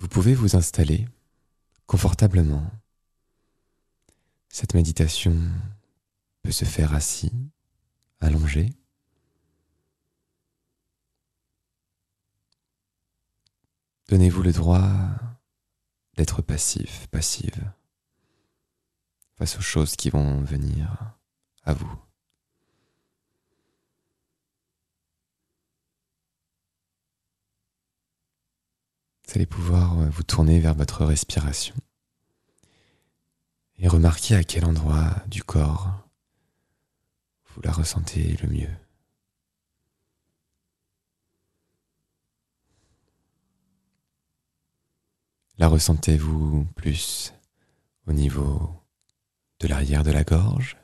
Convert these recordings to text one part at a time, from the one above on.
Vous pouvez vous installer confortablement. Cette méditation peut se faire assis, allongé. Donnez-vous le droit d'être passif, passive, face aux choses qui vont venir à vous. Allez pouvoir euh, vous tourner vers votre respiration et remarquer à quel endroit du corps vous la ressentez le mieux. La ressentez-vous plus au niveau de l'arrière de la gorge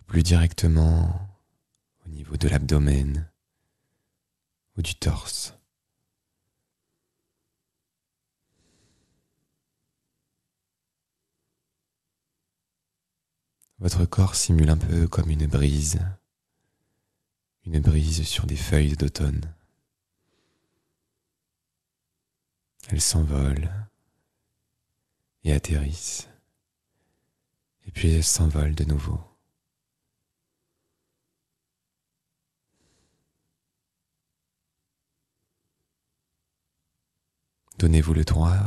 ou plus directement au niveau de l'abdomen ou du torse? Votre corps simule un peu comme une brise, une brise sur des feuilles d'automne. Elles s'envolent et atterrissent, et puis elles s'envolent de nouveau. Donnez-vous le droit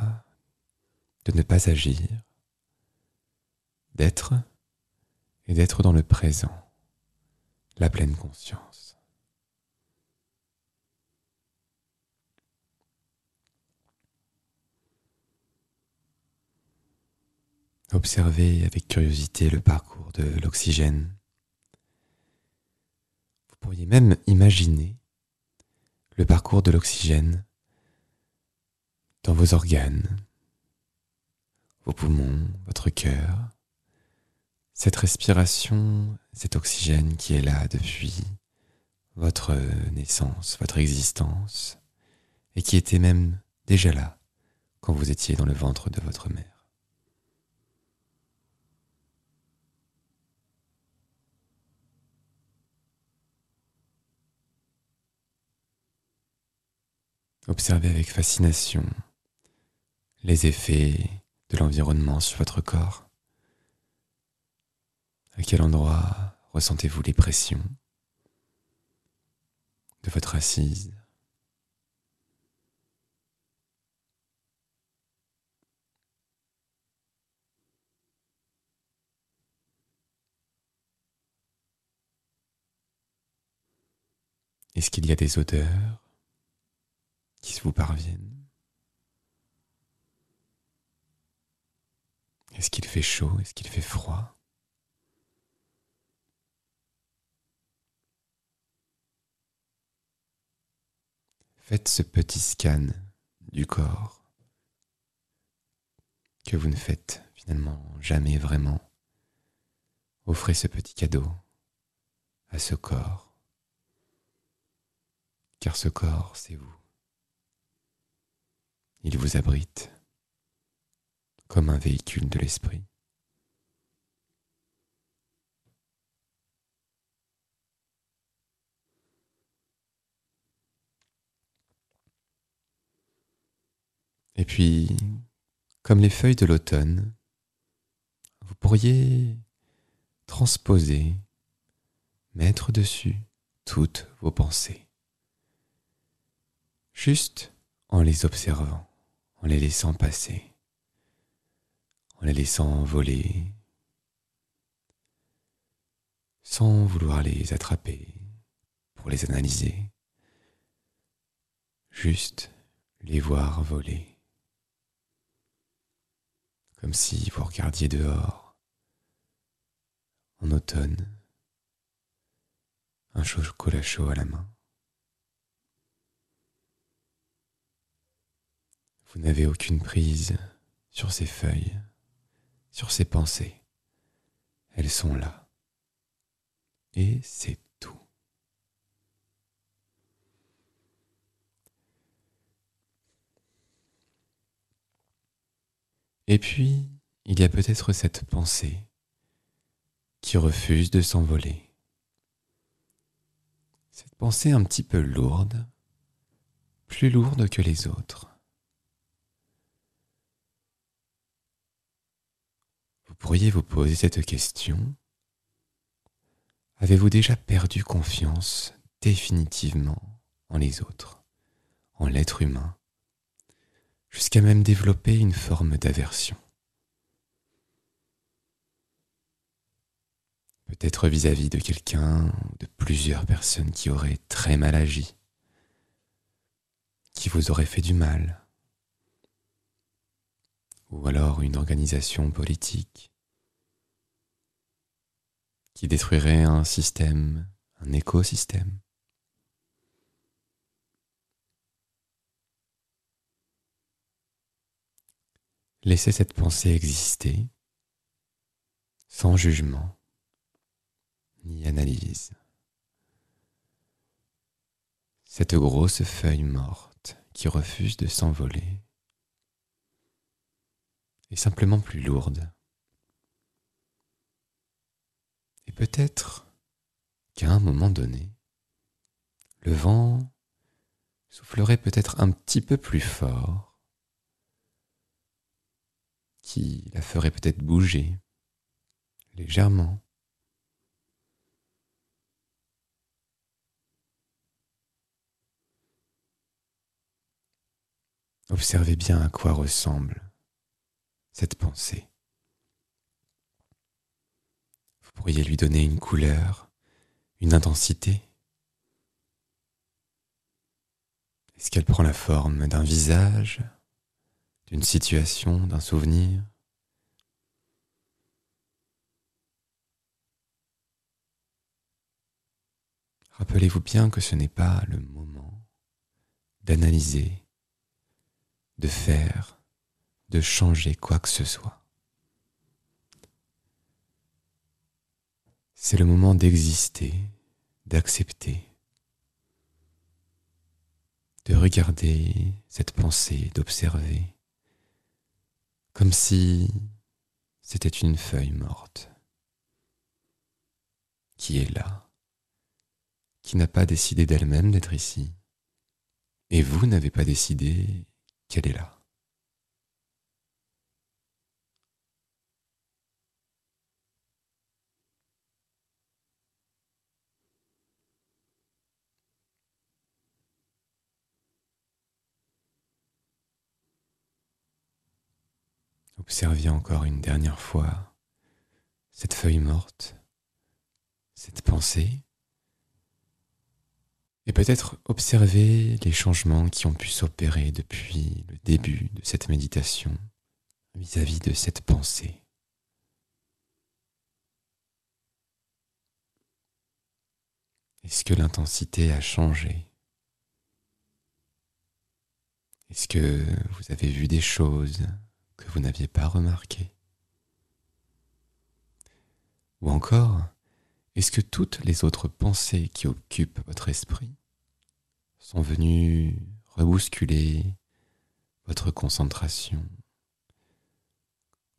de ne pas agir, d'être et d'être dans le présent, la pleine conscience. Observez avec curiosité le parcours de l'oxygène. Vous pourriez même imaginer le parcours de l'oxygène dans vos organes, vos poumons, votre cœur, cette respiration, cet oxygène qui est là depuis votre naissance, votre existence, et qui était même déjà là quand vous étiez dans le ventre de votre mère. Observez avec fascination les effets de l'environnement sur votre corps. À quel endroit ressentez-vous les pressions de votre assise? Est-ce qu'il y a des odeurs qui vous parviennent? Est-ce qu'il fait chaud? Est-ce qu'il fait froid? Faites ce petit scan du corps que vous ne faites finalement jamais vraiment. Offrez ce petit cadeau à ce corps, car ce corps, c'est vous. Il vous abrite comme un véhicule de l'esprit. Et puis, comme les feuilles de l'automne, vous pourriez transposer, mettre dessus toutes vos pensées, juste en les observant, en les laissant passer, en les laissant voler, sans vouloir les attraper pour les analyser, juste les voir voler comme si vous regardiez dehors, en automne, un chocolat chaud à la main. Vous n'avez aucune prise sur ces feuilles, sur ces pensées. Elles sont là. Et c'est Et puis, il y a peut-être cette pensée qui refuse de s'envoler. Cette pensée un petit peu lourde, plus lourde que les autres. Vous pourriez vous poser cette question. Avez-vous déjà perdu confiance définitivement en les autres, en l'être humain, même développer une forme d'aversion Peut-être vis-à-vis de quelqu'un ou de plusieurs personnes qui auraient très mal agi, qui vous auraient fait du mal, ou alors une organisation politique qui détruirait un système, un écosystème. Laissez cette pensée exister sans jugement ni analyse. Cette grosse feuille morte qui refuse de s'envoler est simplement plus lourde. Et peut-être qu'à un moment donné, le vent soufflerait peut-être un petit peu plus fort, qui la ferait peut-être bouger légèrement. Observez bien à quoi ressemble cette pensée. Vous pourriez lui donner une couleur, une intensité. Est-ce qu'elle prend la forme d'un visage, d'une situation, d'un souvenir Rappelez-vous bien que ce n'est pas le moment d'analyser de faire, de changer quoi que ce soit. C'est le moment d'exister, d'accepter, de regarder cette pensée, d'observer, comme si c'était une feuille morte qui est là, qui n'a pas décidé d'elle-même d'être ici, et vous n'avez pas décidé qu'elle est là. Observez encore une dernière fois cette feuille morte, cette pensée et peut-être observer les changements qui ont pu s'opérer depuis le début de cette méditation vis-à-vis de cette pensée. Est-ce que l'intensité a changé? Est-ce que vous avez vu des choses que vous n'aviez pas remarquées Ou encore, est-ce que toutes les autres pensées qui occupent votre esprit sont venues rebousculer votre concentration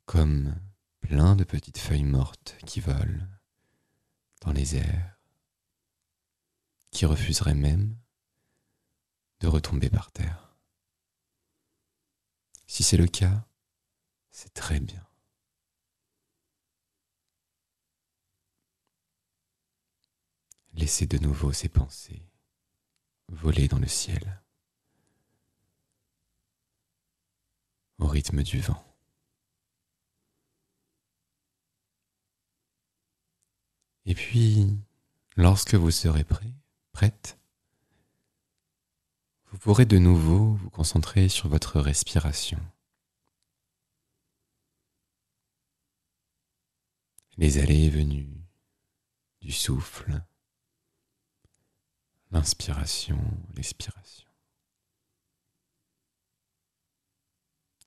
comme plein de petites feuilles mortes qui volent dans les airs, qui refuseraient même de retomber par terre? Si c'est le cas, c'est très bien. Laissez de nouveau ces pensées voler dans le ciel au rythme du vent. Et puis, lorsque vous serez prêt, prête, vous pourrez de nouveau vous concentrer sur votre respiration. Les allées et venues du souffle l'inspiration, l'expiration.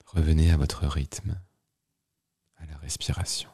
Revenez à votre rythme, à la respiration.